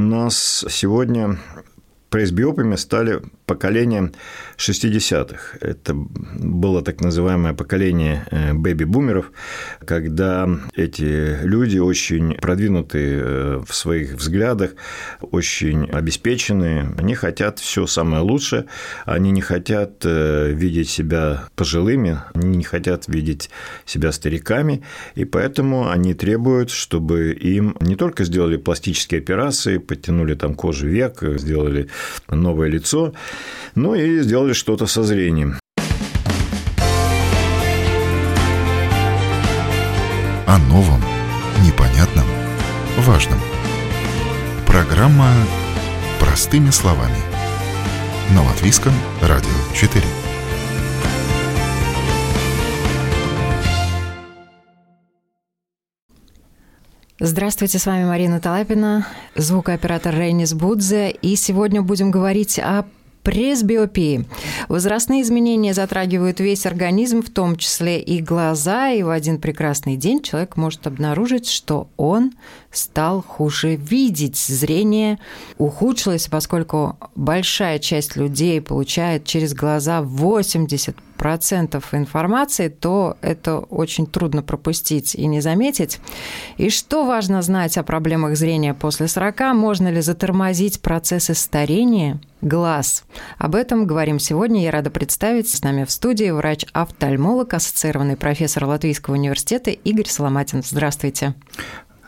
у нас сегодня пресбиопами стали поколением 60-х. Это было так называемое поколение э, бэби-бумеров, когда эти люди очень продвинутые э, в своих взглядах, очень обеспеченные, они хотят все самое лучшее, они не хотят э, видеть себя пожилыми, они не хотят видеть себя стариками, и поэтому они требуют, чтобы им не только сделали пластические операции, подтянули там кожу век, сделали новое лицо, ну и сделали что-то со зрением. О новом, непонятном, важном. Программа «Простыми словами» на Латвийском радио 4. Здравствуйте, с вами Марина Талапина, звукооператор Рейнис Будзе, и сегодня будем говорить о пресбиопии. Возрастные изменения затрагивают весь организм, в том числе и глаза, и в один прекрасный день человек может обнаружить, что он стал хуже видеть. Зрение ухудшилось, поскольку большая часть людей получает через глаза 80 процентов информации, то это очень трудно пропустить и не заметить. И что важно знать о проблемах зрения после 40? Можно ли затормозить процессы старения глаз? Об этом говорим сегодня. Я рада представить с нами в студии врач-офтальмолог, ассоциированный профессор Латвийского университета Игорь Соломатин. Здравствуйте.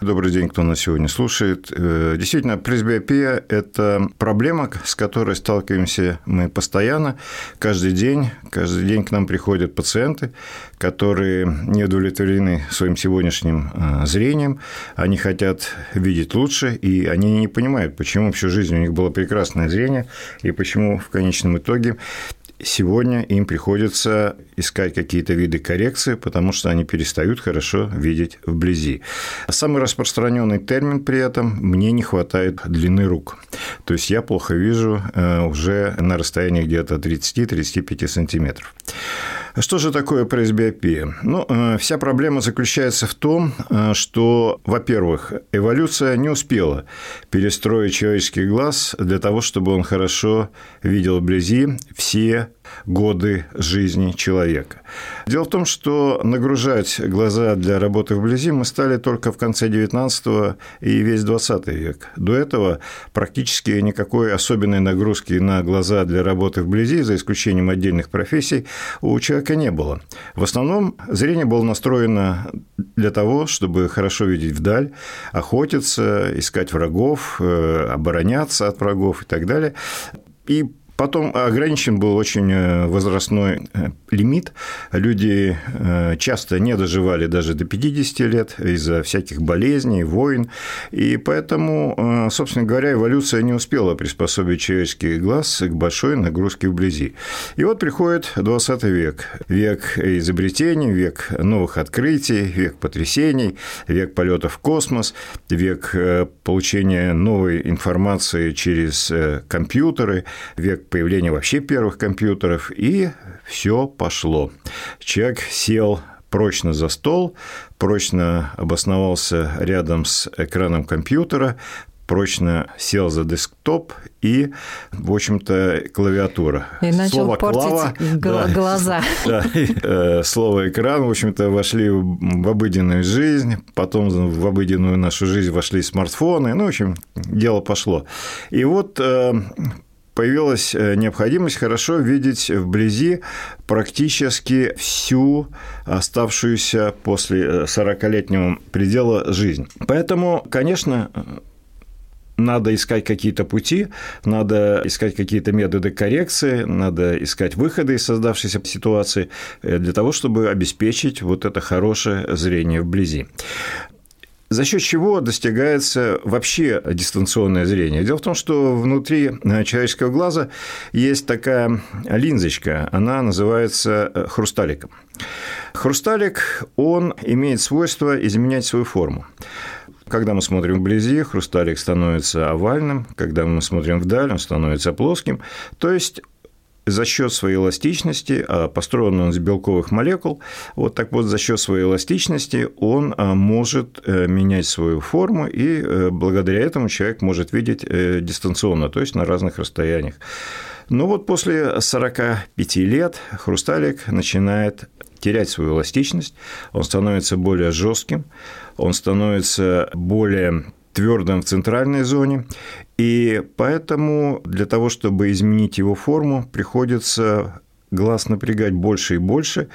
Добрый день, кто нас сегодня слушает. Э, действительно, пресбиопия – это проблема, с которой сталкиваемся мы постоянно, каждый день. Каждый день к нам приходят пациенты, которые не удовлетворены своим сегодняшним э, зрением, они хотят видеть лучше, и они не понимают, почему всю жизнь у них было прекрасное зрение, и почему в конечном итоге Сегодня им приходится искать какие-то виды коррекции, потому что они перестают хорошо видеть вблизи. Самый распространенный термин при этом – мне не хватает длины рук. То есть я плохо вижу э, уже на расстоянии где-то 30-35 сантиметров. Что же такое пресбиопия? Ну, э, вся проблема заключается в том, э, что, во-первых, эволюция не успела перестроить человеческий глаз для того, чтобы он хорошо видел вблизи все годы жизни человека. Дело в том, что нагружать глаза для работы вблизи мы стали только в конце XIX и весь XX век. До этого практически никакой особенной нагрузки на глаза для работы вблизи, за исключением отдельных профессий, у человека не было. В основном зрение было настроено для того, чтобы хорошо видеть вдаль, охотиться, искать врагов, э, обороняться от врагов и так далее. И Потом ограничен был очень э, возрастной э, лимит. Люди э, часто не доживали даже до 50 лет из-за всяких болезней, войн. И поэтому, собственно говоря, эволюция не успела приспособить человеческий глаз к большой нагрузке вблизи. И вот приходит 20 век. Век изобретений, век новых открытий, век потрясений, век полетов в космос, век получения новой информации через компьютеры, век появления вообще первых компьютеров, и все пошло. Человек сел прочно за стол, прочно обосновался рядом с экраном компьютера, прочно сел за десктоп и, в общем-то, клавиатура. И начал слово портить клава, да, глаза. Да, э, слово экран, в общем-то, вошли в обыденную жизнь, потом в обыденную нашу жизнь вошли смартфоны, ну, в общем, дело пошло. И вот э, появилась э, необходимость хорошо видеть вблизи практически всю оставшуюся после 40-летнего э, предела жизнь. Поэтому, конечно, надо искать какие-то пути, надо искать какие-то методы коррекции, надо искать выходы из создавшейся ситуации э, для того, чтобы обеспечить вот это хорошее зрение вблизи. За счет чего достигается вообще дистанционное зрение? Дело в том, что внутри э, человеческого глаза есть такая линзочка, она называется э, хрусталиком. Хрусталик, он имеет свойство изменять свою форму. Когда мы смотрим вблизи, хрусталик становится овальным, когда мы смотрим вдаль, он становится плоским. То есть за счет своей эластичности, а построен он из белковых молекул, вот так вот за счет своей эластичности он а, может э, менять свою форму, и э, благодаря этому человек может видеть э, дистанционно, то есть на разных расстояниях. Но вот после 45 лет хрусталик начинает терять свою эластичность, он становится более жестким, он становится более твердым в центральной зоне, и поэтому для того, чтобы изменить его форму, приходится глаз напрягать больше и больше,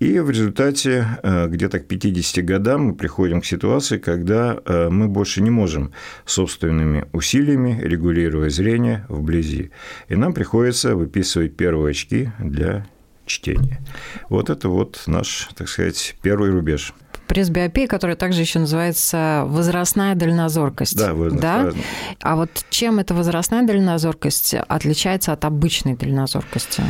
и в результате э, где-то к 50 годам мы приходим к ситуации, когда э, мы больше не можем собственными усилиями регулировать зрение вблизи. И нам приходится выписывать первые очки для чтения. Вот это вот наш, так сказать, первый рубеж пресбиопия, которая также еще называется возрастная дальнозоркость. Да, да? А вот чем эта возрастная дальнозоркость отличается от обычной дальнозоркости?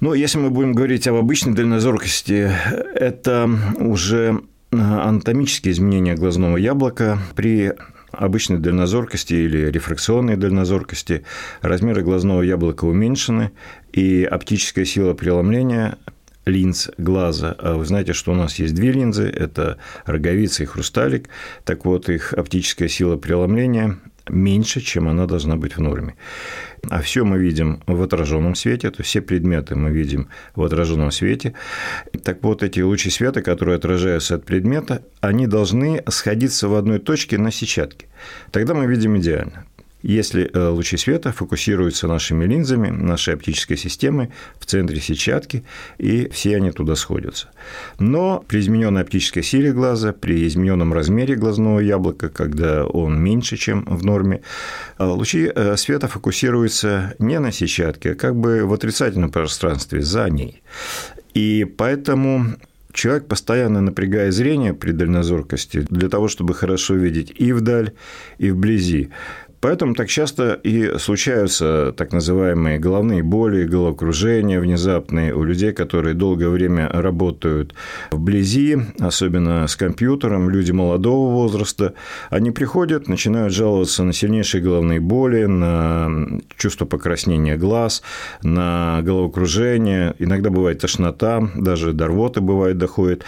Ну, если мы будем говорить об обычной дальнозоркости, это уже анатомические изменения глазного яблока при обычной дальнозоркости или рефракционной дальнозоркости размеры глазного яблока уменьшены, и оптическая сила преломления линз глаза. А вы знаете, что у нас есть две линзы, это роговица и хрусталик. Так вот, их оптическая сила преломления меньше, чем она должна быть в норме. А все мы видим в отраженном свете, то есть все предметы мы видим в отраженном свете. Так вот, эти лучи света, которые отражаются от предмета, они должны сходиться в одной точке на сетчатке. Тогда мы видим идеально. Если э, лучи света фокусируются нашими линзами, нашей оптической системой в центре сетчатки, и все они туда сходятся. Но при измененной оптической силе глаза, при измененном размере глазного яблока, когда он меньше, чем в норме, э, лучи э, света фокусируются не на сетчатке, а как бы в отрицательном пространстве за ней. И поэтому Человек, постоянно напрягая зрение при дальнозоркости для того, чтобы хорошо видеть и вдаль, и вблизи, Поэтому так часто и случаются так называемые головные боли, головокружения внезапные у людей, которые долгое время работают вблизи, особенно с компьютером, люди молодого возраста. Они приходят, начинают жаловаться на сильнейшие головные боли, на чувство покраснения глаз, на головокружение, иногда бывает тошнота, даже до рвоты бывает доходит.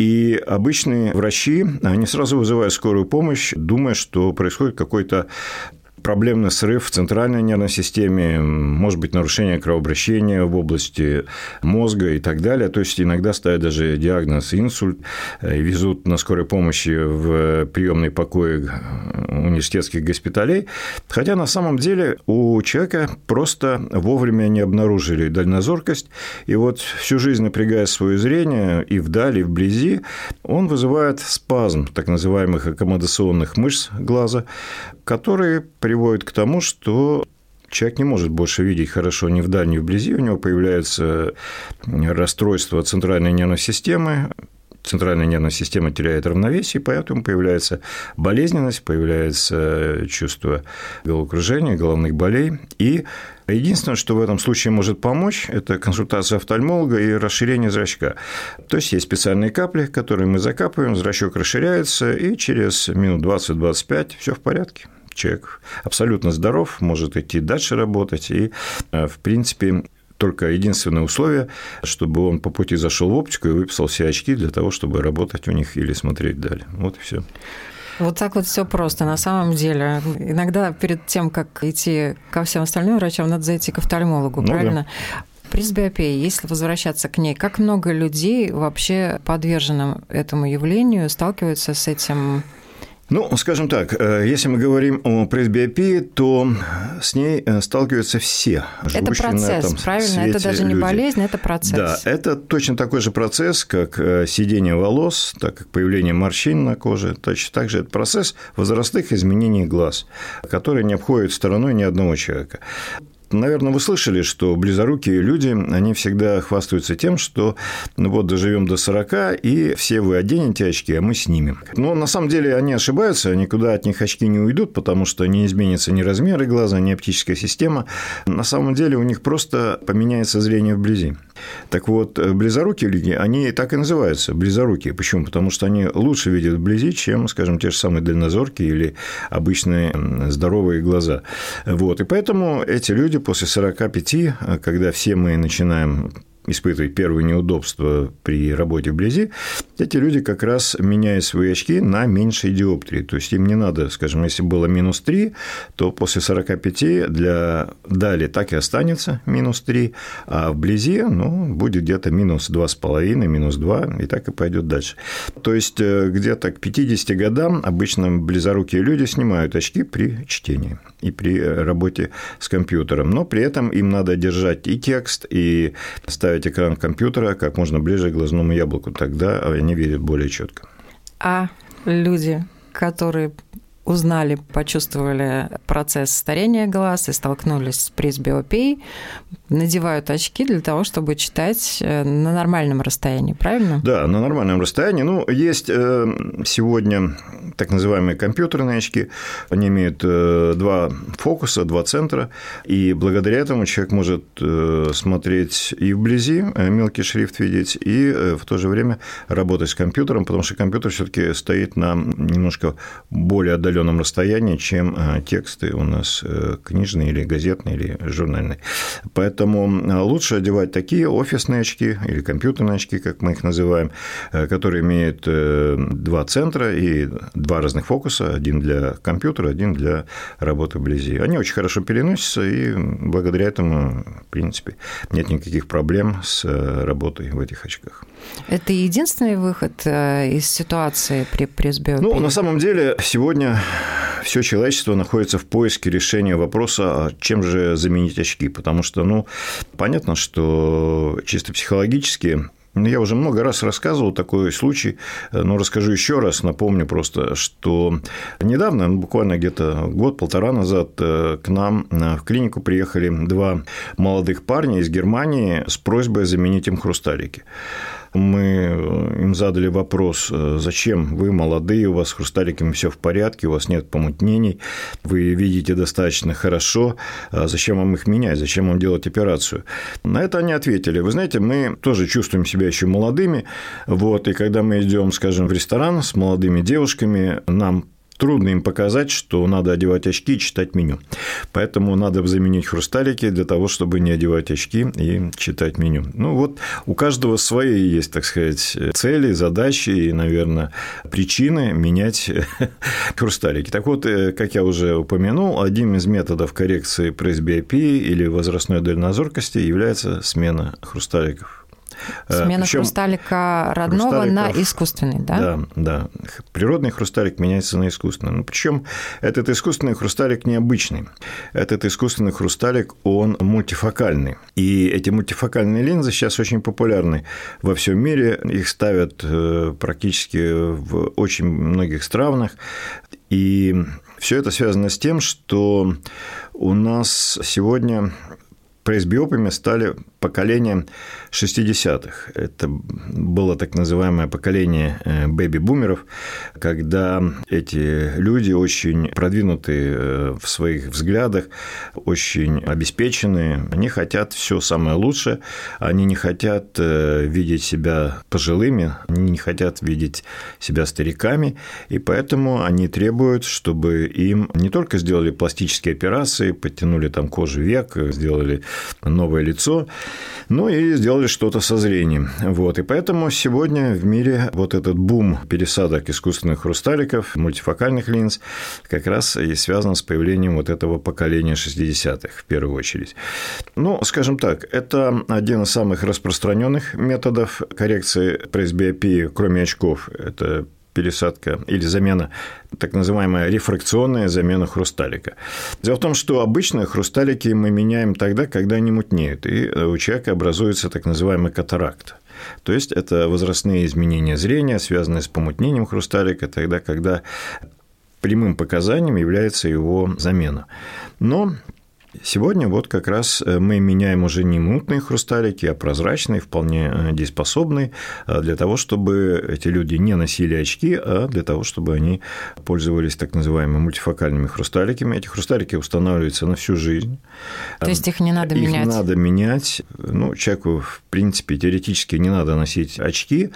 И обычные врачи, они сразу вызывают скорую помощь, думая, что происходит какой-то проблемный срыв в центральной нервной системе, может быть, нарушение кровообращения в области мозга и так далее. То есть иногда ставят даже диагноз инсульт, э, везут на скорой помощи в приемный покой университетских госпиталей. Хотя на самом деле у человека просто вовремя не обнаружили дальнозоркость, и вот всю жизнь напрягая свое зрение и вдали, и вблизи, он вызывает спазм так называемых аккомодационных мышц глаза, которые приводит к тому, что человек не может больше видеть хорошо ни вдаль, ни вблизи, у него появляются расстройства центральной нервной системы, центральная нервная система теряет равновесие, поэтому появляется болезненность, появляется чувство головокружения, головных болей. И единственное, что в этом случае может помочь, это консультация офтальмолога и расширение зрачка. То есть есть специальные капли, которые мы закапываем, зрачок расширяется, и через минут 20-25 все в порядке человек абсолютно здоров, может идти дальше работать, и, э, в принципе, только единственное условие, чтобы он по пути зашел в оптику и выписал все очки для того, чтобы работать у них или смотреть далее. Вот и все. Вот так вот все просто. На самом деле, иногда перед тем, как идти ко всем остальным врачам, надо зайти к офтальмологу, ну, правильно? Да. Пресбиопия, если возвращаться к ней, как много людей вообще подверженным этому явлению сталкиваются с этим ну, скажем так, э, если мы говорим о пресбиопии, то с ней э, сталкиваются все. Это процесс, на этом правильно? Это даже не люди. болезнь, это процесс. Да, это точно такой же процесс, как э, сидение волос, так как появление морщин на коже. Точно так же это процесс возрастных изменений глаз, который не обходит стороной ни одного человека. Наверное, вы слышали, что близорукие люди, они всегда хвастаются тем, что ну вот доживем до 40, и все вы оденете очки, а мы снимем. Но на самом деле они ошибаются, никуда от них очки не уйдут, потому что не изменятся ни размеры глаза, ни оптическая система. На самом деле у них просто поменяется зрение вблизи. Так вот, близорукие люди, они так и называются, близорукие. Почему? Потому что они лучше видят вблизи, чем, скажем, те же самые дальнозоркие или обычные здоровые глаза. Вот. И поэтому эти люди после 45, когда все мы начинаем испытывать первые неудобства при работе вблизи, эти люди как раз меняют свои очки на меньшие диоптрии. То есть им не надо, скажем, если было минус 3, то после 45 для дали так и останется минус 3, а вблизи ну, будет где-то минус 2,5, минус 2, и так и пойдет дальше. То есть э, где-то к 50 годам обычно близорукие люди снимают очки при чтении и при э, работе с компьютером, но при этом им надо держать и текст, и ставить экран компьютера как можно ближе к глазному яблоку, тогда они видят более четко. А люди, которые узнали, почувствовали процесс старения глаз и столкнулись с пресбиопией, надевают очки для того, чтобы читать э, на нормальном расстоянии, правильно? Да, на нормальном расстоянии. Ну, есть э, сегодня так называемые компьютерные очки. Они имеют э, два фокуса, два центра, и благодаря этому человек может смотреть и вблизи, мелкий шрифт видеть, и в то же время работать с компьютером, потому что компьютер все таки стоит на немножко более отдаленном отдаленном расстоянии, чем э, тексты у нас э, книжные или газетные или журнальные. Поэтому э, лучше одевать такие офисные очки или компьютерные очки, как мы их называем, которые имеют два центра и два разных фокуса, один для компьютера, один для работы вблизи. Они очень хорошо переносятся, и благодаря этому, в принципе, нет никаких проблем с работой в этих очках. Это единственный выход из ситуации при пресбиопии? Ну, на самом деле, сегодня все человечество находится в поиске решения вопроса, а чем же заменить очки, потому что, ну, понятно, что чисто психологически ну, я уже много раз рассказывал такой случай, но расскажу еще раз, напомню просто, что недавно, ну, буквально где-то год-полтора назад, э, к нам в клинику приехали два молодых парня из Германии с просьбой заменить им хрусталики мы э, им задали вопрос, э, зачем вы молодые, у вас с хрусталиками все в порядке, у вас нет помутнений, вы видите достаточно хорошо, а зачем вам их менять, зачем вам делать операцию? На это они ответили, вы знаете, мы тоже чувствуем себя еще молодыми, вот, и когда мы идем, скажем, в ресторан с молодыми девушками, нам трудно им показать, что надо одевать очки и читать меню. Поэтому надо заменить хрусталики для того, чтобы не одевать очки и читать меню. Ну вот у каждого свои есть, так сказать, цели, задачи и, наверное, причины менять хрусталики. Так вот, э, как я уже упомянул, одним из методов коррекции пресбиопии или возрастной дальнозоркости является смена хрусталиков. Э, Смена Причем хрусталика родного на искусственный, да? Да, да. Природный хрусталик меняется на искусственный. Ну, причем этот искусственный хрусталик необычный. Этот искусственный хрусталик, он мультифокальный. И эти мультифокальные линзы сейчас очень популярны во всем мире. Их ставят э, практически в очень многих странах. И все это связано с тем, что у нас сегодня пресбиопами стали поколением 60-х. Это было так называемое поколение э, бэби-бумеров, когда эти люди очень продвинутые э, в своих взглядах, очень обеспеченные, они хотят все самое лучшее, они не хотят э, видеть себя пожилыми, они не хотят видеть себя стариками, и поэтому они требуют, чтобы им не только сделали пластические операции, подтянули там кожу век, сделали новое лицо, ну и сделали что-то со зрением. Вот. И поэтому сегодня в мире вот этот бум пересадок искусственных хрусталиков, мультифокальных линз, как раз и связан с появлением вот этого поколения 60-х в первую очередь. Ну, скажем так, это один из самых распространенных методов коррекции пресбиопии, кроме очков. Это пересадка или замена, так называемая рефракционная замена хрусталика. Дело в том, что обычно хрусталики мы меняем тогда, когда они мутнеют, и у человека образуется так называемый катаракт. То есть это возрастные изменения зрения, связанные с помутнением хрусталика, тогда, когда прямым показанием является его замена. Но Сегодня вот как раз э, мы меняем уже не мутные хрусталики, а прозрачные, вполне э, дееспособные, э, для того, чтобы эти люди не носили очки, а для того, чтобы они пользовались так называемыми мультифокальными хрусталиками. Эти хрусталики устанавливаются на всю жизнь. То есть их не надо их менять? Их надо менять. Ну, человеку, в принципе, теоретически не надо носить очки,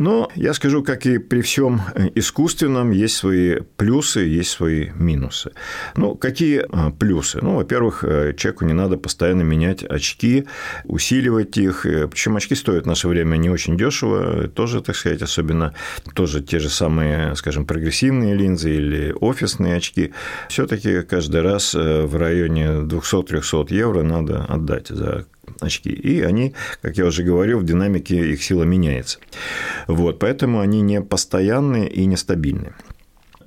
но я скажу, как и при всем искусственном, есть свои плюсы, есть свои минусы. Ну, какие плюсы? Ну, во-первых, э, человеку не надо постоянно менять очки, усиливать их. Э, Причем очки стоят в наше время не очень дешево, тоже, так сказать, особенно тоже те же самые, скажем, прогрессивные линзы или офисные очки. все таки каждый раз э, в районе 200-300 евро надо отдать за очки. И они, как я уже говорил, в динамике их сила меняется. Вот, поэтому они не постоянные и нестабильные.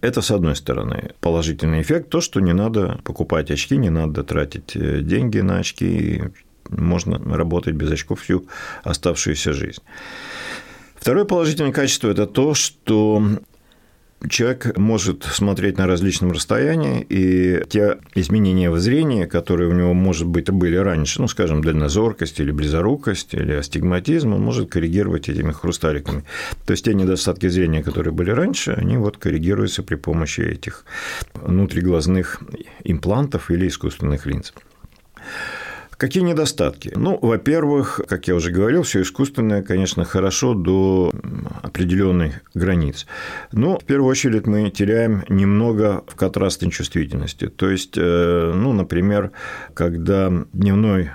Это, с одной стороны, положительный эффект, то, что не надо покупать очки, не надо тратить э, деньги на очки, можно работать без очков всю оставшуюся жизнь. Второе положительное качество – это то, что человек может смотреть на различном расстоянии, и те изменения в зрении, которые у него, может быть, были раньше, ну, скажем, дальнозоркость или близорукость, или астигматизм, он может коррегировать этими хрусталиками. То есть, те недостатки зрения, которые были раньше, они вот коррегируются при помощи этих внутриглазных имплантов или искусственных линз. Какие недостатки? Ну, во-первых, как я уже говорил, все искусственное, конечно, хорошо до определенных границ. Но в первую очередь мы теряем немного в контрастной чувствительности. То есть, э, ну, например, когда дневной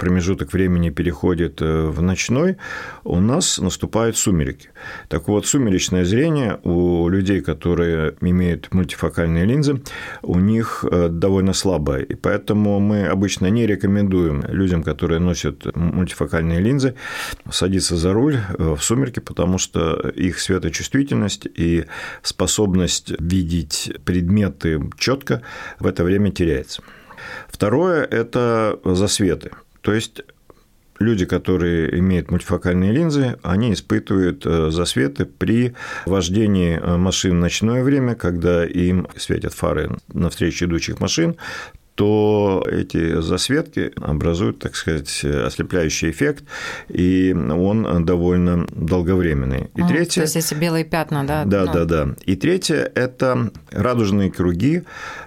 промежуток времени переходит э, в ночной, у нас наступают сумерки. Так вот, сумеречное зрение у людей, которые имеют мультифокальные линзы, у них э, довольно слабое. И поэтому мы обычно не рекомендуем людям, которые носят мультифокальные линзы, садиться за руль э, в сумерки, потому что их светочувствительность и способность видеть предметы четко в это время теряется. Второе – это засветы. То есть люди, которые имеют мультифокальные линзы, они испытывают э, засветы при вождении э, машин в ночное время, когда им светят фары навстречу идущих машин, то эти засветки образуют, так сказать, ослепляющий эффект, и он довольно долговременный. И mm, третье... То есть эти белые пятна, да? Да, ну. да, да. И третье – это радужные круги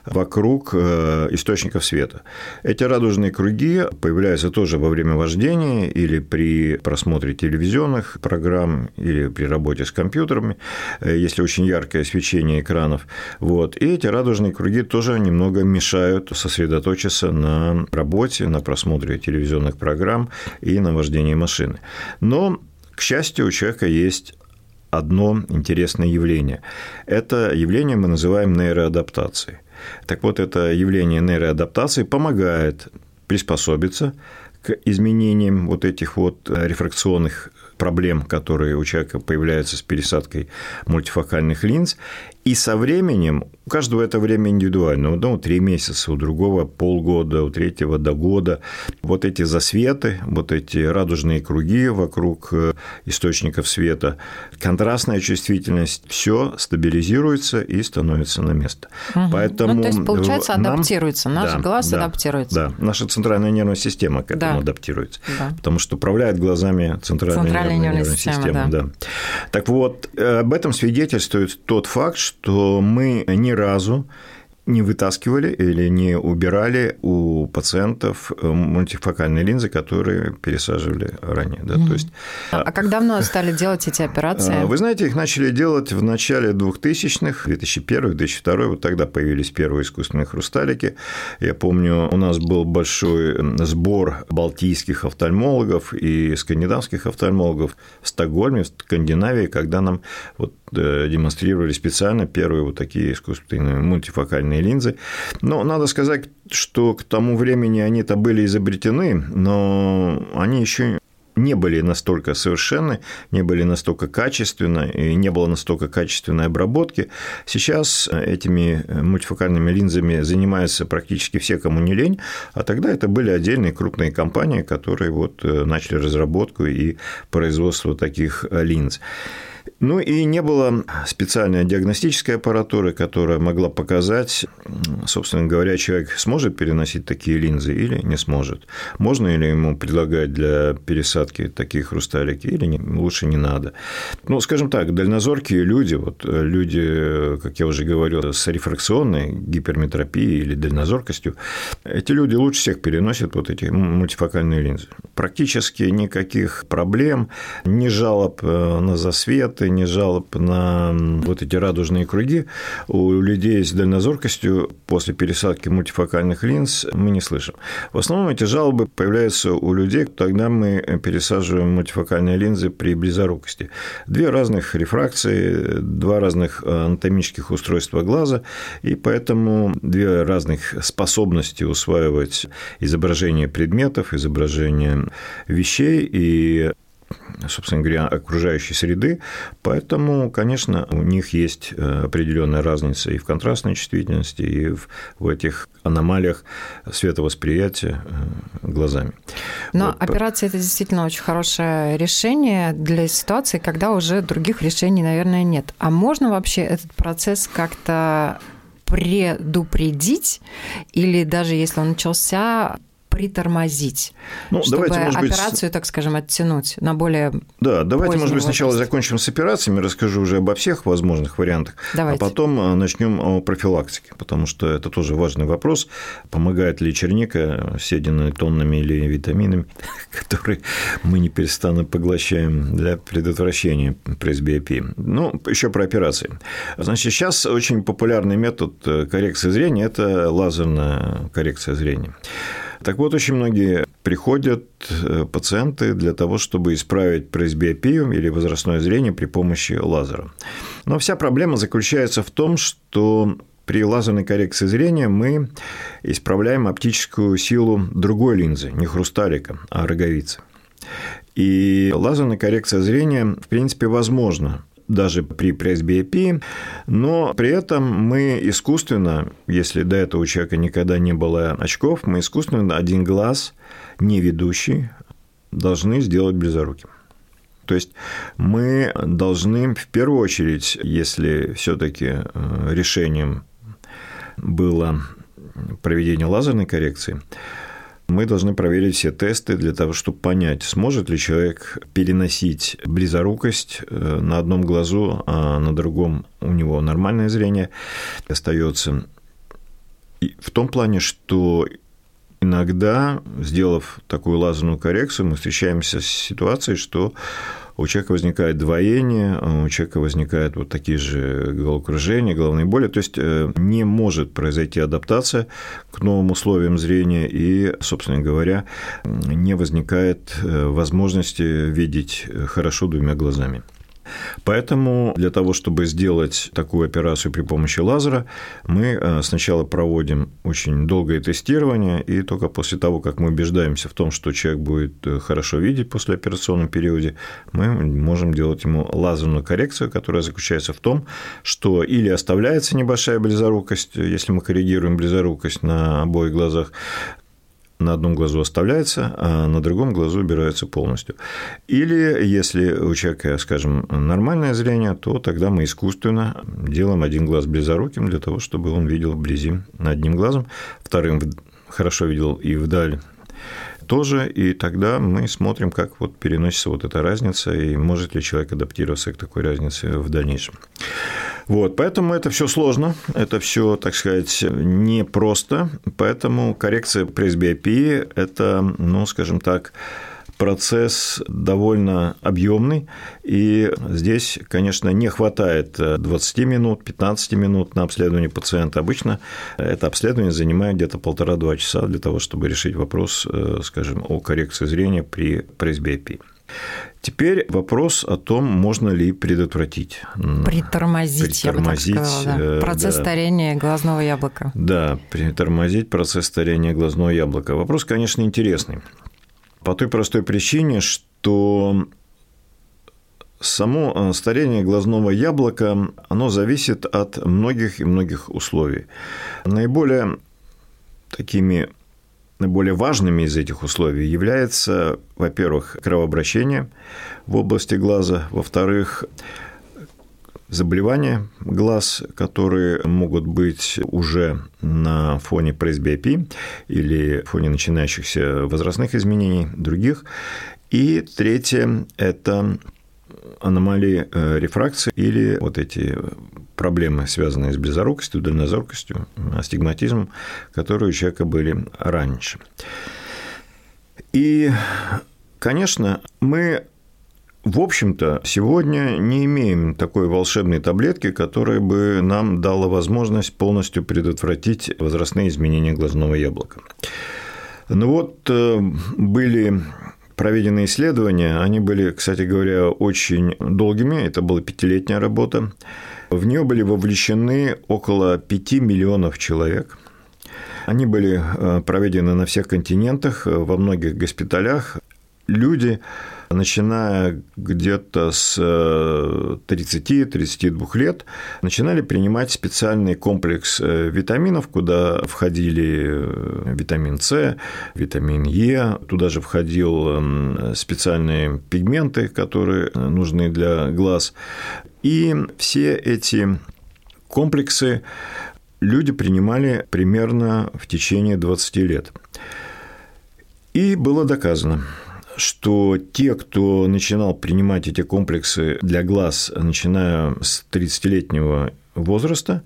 вокруг э, источников света. Эти радужные круги появляются тоже во время вождения или при просмотре телевизионных программ или при работе с компьютерами, э, если очень яркое свечение экранов. Вот. И эти радужные круги тоже немного мешают сосредоточиться сосредоточиться на работе, на просмотре телевизионных программ и на вождении машины. Но, к счастью, у человека есть одно интересное явление. Это явление мы называем нейроадаптацией. Так вот, это явление нейроадаптации помогает приспособиться к изменениям вот этих вот рефракционных проблем, которые у человека появляются с пересадкой мультифокальных линз, и со временем, у каждого это время индивидуально, у одного три месяца, у другого полгода, у третьего до года, вот эти засветы, вот эти радужные круги вокруг э, источников света, контрастная чувствительность, все стабилизируется и становится на место. Угу. Поэтому ну, то есть, получается, нам... адаптируется, наш да, глаз да, адаптируется. Да, наша центральная нервная система к этому да. адаптируется, да. потому что управляет глазами центральная, центральная нервная, нервная система. система да. Да. Так вот, э, об этом свидетельствует тот факт, что что мы ни разу не вытаскивали или не убирали у пациентов э, мультифокальные линзы, которые пересаживали ранее. Да? Mm-hmm. То есть, а как давно стали делать эти операции? А, вы знаете, их начали делать в начале 2000-х, 2001-2002, вот тогда появились первые искусственные хрусталики. Я помню, у нас был большой сбор балтийских офтальмологов и скандинавских офтальмологов в Стокгольме, в Скандинавии, когда нам вот Э, демонстрировали специально первые вот такие искусственные мультифокальные линзы. Но надо сказать, что к тому времени они-то были изобретены, но они еще не были настолько совершенны, не были настолько качественны, и не было настолько качественной обработки. Сейчас этими мультифокальными линзами занимаются практически все, кому не лень, а тогда это были отдельные крупные компании, которые вот э, начали разработку и производство таких линз. Ну и не было специальной диагностической аппаратуры, которая могла показать, собственно говоря, человек сможет переносить такие линзы или не сможет. Можно ли ему предлагать для пересадки такие хрусталики или не, лучше не надо. Ну, скажем так, дальнозоркие люди, вот люди, как я уже говорил, с рефракционной гиперметропией или дальнозоркостью, эти люди лучше всех переносят вот эти мультифокальные линзы. Практически никаких проблем, ни жалоб э, на засветы, ни жалоб на вот эти радужные круги у людей с дальнозоркостью после пересадки мультифокальных линз мы не слышим. В основном эти жалобы появляются у людей, когда мы пересаживаем мультифокальные линзы при близорукости. Две разных рефракции, два разных анатомических устройства глаза, и поэтому две разных способности усваивать изображение предметов, изображение вещей, и собственно говоря, окружающей среды. Поэтому, конечно, у них есть э, определенная разница и в контрастной чувствительности, и в этих аномалиях световосприятия э, глазами. Но вот. операция – это действительно очень хорошее решение для ситуации, когда уже других решений, наверное, нет. А можно вообще этот процесс как-то предупредить, или даже если он начался, притормозить, ну, чтобы давайте, операцию, быть... так скажем, оттянуть на более Да, давайте, может быть, сначала закончим с операциями, расскажу уже обо всех возможных вариантах, а давайте. а потом э, начнем о профилактике, потому что это тоже важный вопрос, помогает ли черника, съеденная тоннами или витаминами, которые мы не перестанно поглощаем для предотвращения пресбиопии. Ну, еще про операции. Значит, сейчас очень популярный метод э, коррекции зрения – это лазерная коррекция зрения. Так вот, очень многие приходят э, пациенты для того, чтобы исправить пресбиопию или возрастное зрение при помощи лазера. Но вся проблема заключается в том, что при лазерной коррекции зрения мы исправляем оптическую силу другой линзы, не хрусталика, а роговицы. И лазерная коррекция зрения, в принципе, возможна даже при пресбиопии, но при этом мы искусственно, если до этого у человека никогда не было очков, мы искусственно один глаз, не ведущий, должны сделать близоруким. То есть мы должны в первую очередь, если все-таки э, решением было проведение лазерной коррекции, мы должны проверить все тесты для того, чтобы понять, сможет ли человек переносить близорукость э, на одном глазу, а на другом у него нормальное зрение остается. И в том плане, что иногда, сделав такую лазерную коррекцию, мы встречаемся с ситуацией, что у человека возникает двоение, у человека возникают вот такие же головокружения, головные боли, то есть э, не может произойти адаптация к новым условиям зрения и, собственно говоря, не возникает э, возможности видеть хорошо двумя глазами. Поэтому для того, чтобы сделать такую операцию при помощи лазера, мы э, сначала проводим очень долгое тестирование, и только после того, как мы убеждаемся в том, что человек будет э, хорошо видеть после операционном периоде, мы можем делать ему лазерную коррекцию, которая заключается в том, что или оставляется небольшая близорукость, если мы коррегируем близорукость на обоих глазах, на одном глазу оставляется, а на другом глазу убирается полностью. Или если у человека, скажем, нормальное зрение, то тогда мы искусственно делаем один глаз близоруким для того, чтобы он видел вблизи одним глазом, вторым хорошо видел и вдаль тоже, и тогда мы смотрим, как вот переносится вот эта разница, и может ли человек адаптироваться к такой разнице в дальнейшем. Вот, поэтому это все сложно, это все, так сказать, непросто, поэтому коррекция пресбиопии – это, ну, скажем так, процесс довольно объемный, и здесь, конечно, не хватает 20 минут, 15 минут на обследование пациента. Обычно это обследование занимает где-то полтора-два часа для того, чтобы решить вопрос, э, скажем, о коррекции зрения при пресбиопии. Теперь вопрос о том, можно ли предотвратить. Притормозить, притормозить я бы так сказала, да. Э, процесс да. старения глазного яблока. Да, притормозить процесс старения глазного яблока. Вопрос, конечно, интересный. По той простой причине, что само э, старение глазного яблока, оно зависит от многих и многих условий. Наиболее такими наиболее важными из этих условий является, во-первых, кровообращение в области глаза, во-вторых, заболевания глаз, которые могут быть уже на фоне пресбиопии или фоне начинающихся возрастных изменений других. И третье – это аномалии э, рефракции или вот эти проблемы, связанные с близорукостью, дальнозоркостью, астигматизмом, которые у человека были раньше. И, конечно, мы в общем-то, сегодня не имеем такой волшебной таблетки, которая бы нам дала возможность полностью предотвратить возрастные изменения глазного яблока. Ну вот э, были проведены исследования, они были, кстати говоря, очень долгими, это была пятилетняя работа. В нее были вовлечены около 5 миллионов человек. Они были э, проведены на всех континентах, во многих госпиталях. Люди начиная где-то с 30-32 э, лет, начинали принимать специальный комплекс э, витаминов, куда входили э, витамин С, витамин Е, туда же входил специальные пигменты, которые нужны для глаз. И все эти комплексы люди принимали примерно в течение 20 лет. И было доказано, что те, кто начинал принимать эти комплексы для глаз, начиная с 30-летнего возраста,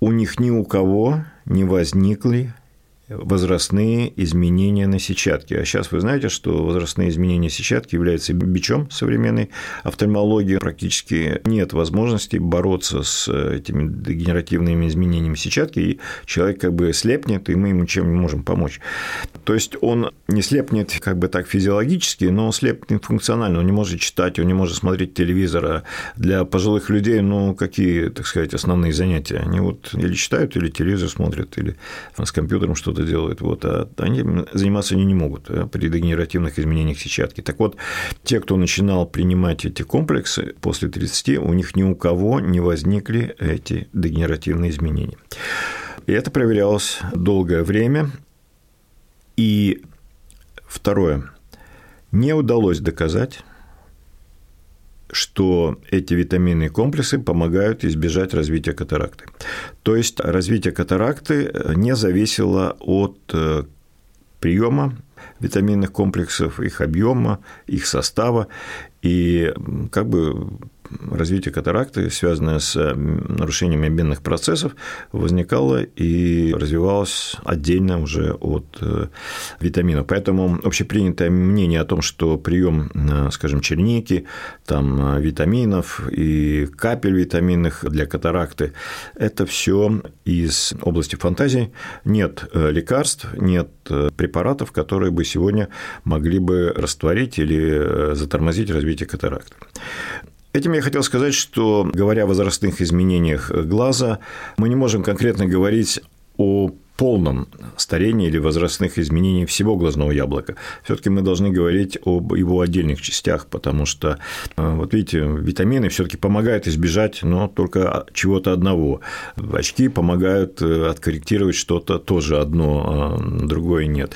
у них ни у кого не возникли возрастные изменения на сетчатке. А сейчас вы знаете, что возрастные изменения сетчатки являются бичом современной офтальмологии. Практически нет возможности бороться с этими дегенеративными изменениями сетчатки, и человек как бы слепнет, и мы ему чем не можем помочь. То есть он не слепнет как бы так физиологически, но он слепнет функционально, он не может читать, он не может смотреть телевизора. Для пожилых людей, ну, какие, так сказать, основные занятия? Они вот или читают, или телевизор смотрят, или с компьютером что-то что-то делают, вот, а они заниматься они не могут э, при дегенеративных изменениях сетчатки. Так вот, те, кто начинал принимать эти комплексы после 30, у них ни у кого не возникли эти дегенеративные изменения. И это проверялось долгое время. И второе, не удалось доказать, что эти витаминные комплексы помогают избежать развития катаракты. То есть развитие катаракты не зависело от э, приема витаминных комплексов, их объема, их состава. И как бы развитие катаракты, связанное с нарушением обменных процессов, возникало и развивалось отдельно уже от э, витаминов. Поэтому общепринятое мнение о том, что прием, э, скажем, черники, там, э, витаминов и капель витаминных для катаракты – это все из области фантазии. Нет лекарств, нет препаратов, которые бы сегодня могли бы растворить или затормозить развитие катаракты. Этим я хотел сказать, что, говоря о возрастных изменениях глаза, мы не можем конкретно говорить о полном старении или возрастных изменениях всего глазного яблока. Все-таки мы должны говорить об его отдельных частях, потому что, э, вот видите, витамины все-таки помогают избежать, но только чего-то одного. Очки помогают э, откорректировать что-то тоже одно, а другое нет.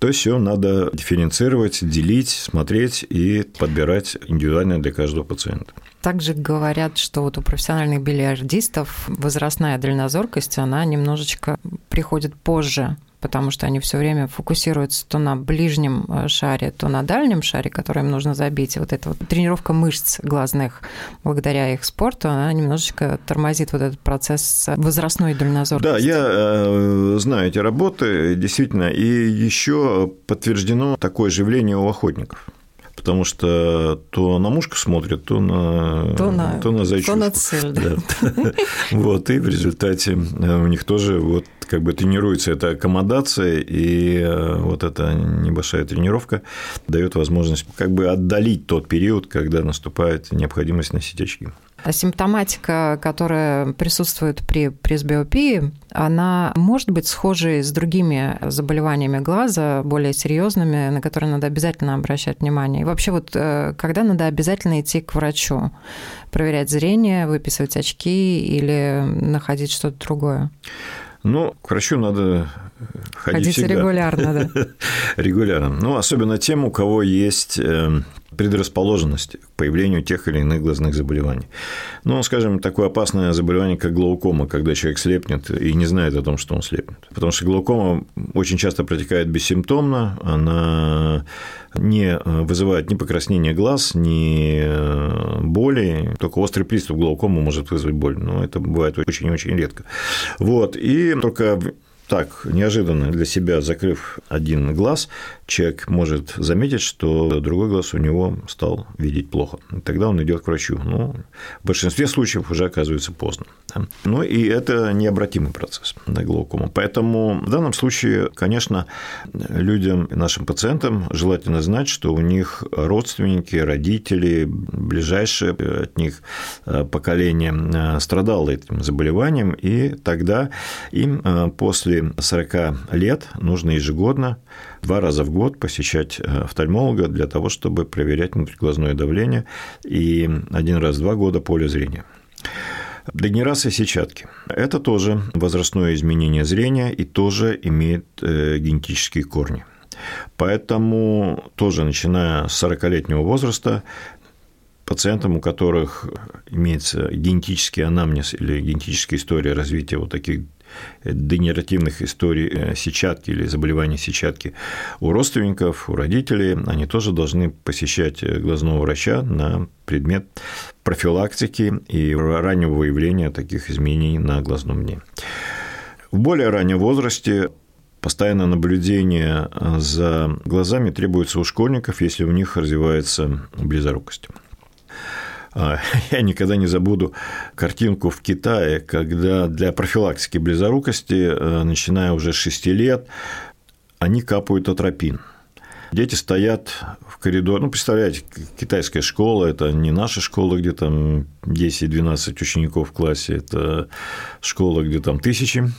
То есть все надо дифференцировать, делить, смотреть и подбирать индивидуально для каждого пациента. Также говорят, что вот у профессиональных бильярдистов возрастная дальнозоркость, она немножечко приходит позже, потому что они все время фокусируются то на ближнем э, шаре, то на дальнем шаре, который им нужно забить. И вот эта вот тренировка мышц глазных, благодаря их спорту, она немножечко тормозит вот этот процесс возрастной дальнозоркости. Да, я э, знаю эти работы, действительно, и еще подтверждено такое же явление у охотников потому что то на мушку смотрят, то на, то на, то на зайчушку. То на цель. Да. Вот, и в результате э, у них тоже вот как бы тренируется эта аккомодация, и э, вот эта небольшая тренировка дает возможность как бы отдалить тот период, когда наступает необходимость носить очки. А симптоматика, которая присутствует при пресбиопии, она может быть схожей с другими заболеваниями глаза, более серьезными, на которые надо обязательно обращать внимание. И вообще вот э, когда надо обязательно идти к врачу, проверять зрение, выписывать очки или находить что-то другое? Ну, к врачу надо ходить Ходить всегда. регулярно, да. регулярно. Ну, особенно тем, у кого есть э, предрасположенности к появлению тех или иных глазных заболеваний. Ну, скажем, такое опасное заболевание, как глаукома, когда человек слепнет и не знает о том, что он слепнет. Потому что глаукома очень часто протекает бессимптомно, она не вызывает ни покраснения глаз, ни боли, только острый приступ глаукомы может вызвать боль, но это бывает очень-очень редко. Вот, и только так, неожиданно для себя закрыв один глаз, человек может заметить, что другой глаз у него стал видеть плохо. Тогда он идет к врачу. Ну, в большинстве случаев уже оказывается поздно. Да? Ну, и это необратимый процесс да, глаукома. Поэтому в данном случае, конечно, людям, нашим пациентам желательно знать, что у них родственники, родители, ближайшие от них э, поколение э, страдало этим заболеванием, и тогда им э, после 40 лет нужно ежегодно два раза в год посещать э, офтальмолога для того, чтобы проверять внутриглазное давление и один раз в два года поле зрения. Дегенерация сетчатки – это тоже возрастное изменение зрения и тоже имеет э, генетические корни. Поэтому тоже начиная с 40-летнего возраста пациентам, у которых имеется генетический анамнез или генетическая история развития вот таких дегенеративных историй э, сетчатки или заболеваний сетчатки у родственников, у родителей, они тоже должны посещать э, глазного врача на предмет профилактики и раннего выявления таких изменений на глазном дне. В более раннем возрасте постоянное наблюдение э, за глазами требуется у школьников, если у них развивается близорукость. А, я никогда не забуду картинку в Китае, когда для профилактики близорукости, э, начиная уже с 6 лет, они капают атропин. Дети стоят в коридоре. Ну, представляете, китайская школа – это не наша школа, где там 10-12 учеников в классе, это школа, где там тысячи.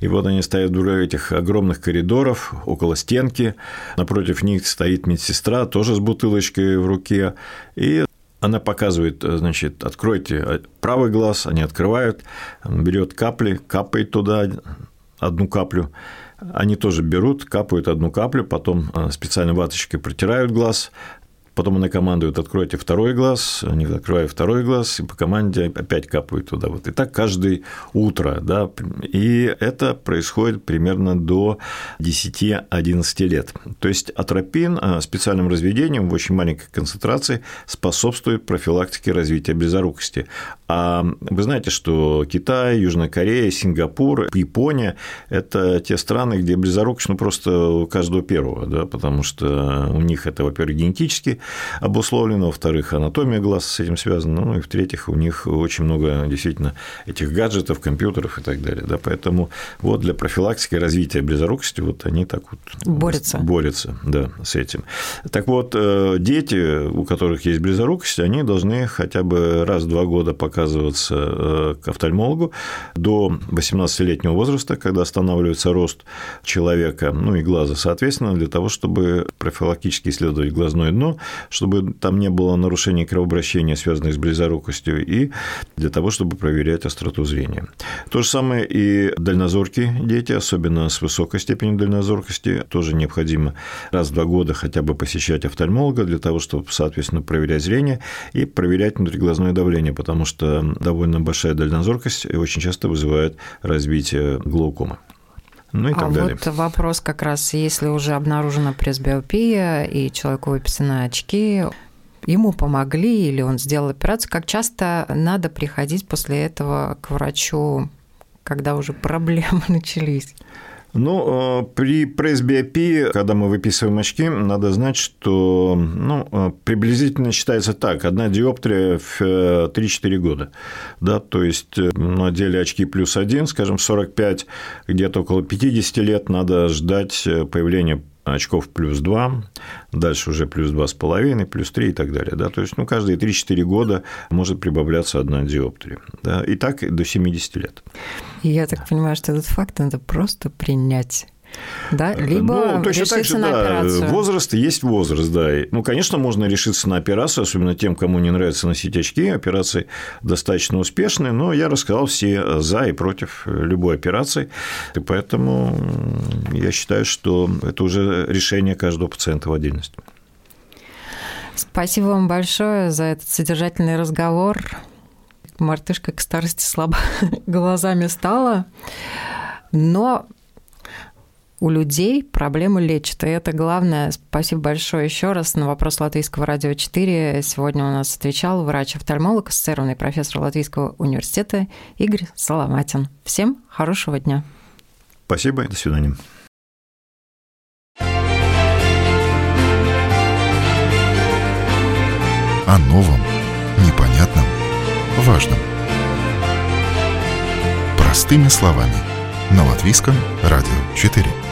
И вот они стоят в этих огромных коридоров, около стенки. Напротив них стоит медсестра, тоже с бутылочкой в руке. И она показывает, э, значит, откройте э, правый глаз, они открывают, берет капли, капает туда одну каплю, они тоже берут, капают одну каплю, потом э, специальной ваточкой протирают глаз, Потом она командует «откройте второй глаз», они открывают второй глаз, и по команде опять капают туда. Вот. И так каждое утро. Да? И это происходит примерно до 10-11 лет. То есть атропин а, специальным разведением в очень маленькой концентрации способствует профилактике развития близорукости. А вы знаете, что Китай, Южная Корея, Сингапур, Япония – это те страны, где близорукость ну, просто у каждого первого, да, потому что у них это, во-первых, генетически обусловлено, во-вторых, анатомия глаз с этим связана, ну и в-третьих, у них очень много действительно этих гаджетов, компьютеров и так далее. Да, поэтому вот для профилактики развития близорукости вот они так вот борются. борются да, с этим. Так вот, э, дети, у которых есть близорукость, они должны хотя бы раз в два года показываться э, к офтальмологу до 18-летнего возраста, когда останавливается рост человека, ну и глаза, соответственно, для того, чтобы профилактически исследовать глазное дно, чтобы там не было нарушений кровообращения, связанных с близорукостью, и для того, чтобы проверять остроту зрения. То же самое и дальнозоркие дети, особенно с высокой степенью дальнозоркости, тоже необходимо раз в два года хотя бы посещать офтальмолога для того, чтобы, соответственно, проверять зрение и проверять внутриглазное давление, потому что довольно большая дальнозоркость очень часто вызывает развитие глаукомы ну и так а далее. вот вопрос как раз, если уже обнаружена пресбиопия и человеку выписаны очки, ему помогли или он сделал операцию, как часто надо приходить после этого к врачу, когда уже проблемы начались? Ну, э, при пресбиопии, когда мы выписываем очки, надо знать, что ну, э, приблизительно считается так, одна диоптрия в 3-4 э, года. Да, то есть на деле очки плюс один, скажем, 45, где-то около 50 лет надо ждать появления очков плюс 2, дальше уже плюс 2,5, плюс 3 и так далее. Да? То есть ну, каждые 3-4 года может прибавляться одна диоптрия. Да? И так до 70 лет. Я так понимаю, что этот факт надо просто принять. Да, э, либо ну, точно так же, на да, операцию. возраст есть возраст, да. Ну, конечно, можно решиться на операцию, особенно тем, кому не нравится носить очки. Операции достаточно успешные, но я рассказал все за и против любой операции. И поэтому я считаю, что это уже решение каждого пациента в отдельности. Спасибо вам большое за этот содержательный разговор. Мартышка к старости слабо глазами стала. Но у людей проблемы лечат, и это главное. Спасибо большое еще раз. На вопрос Латвийского радио 4 сегодня у нас отвечал врач-офтальмолог, ассоциированный профессор Латвийского университета Игорь Соломатин. Всем хорошего дня. Спасибо, до свидания. О новом, непонятном, важном. Простыми словами. На Латвийском радио 4.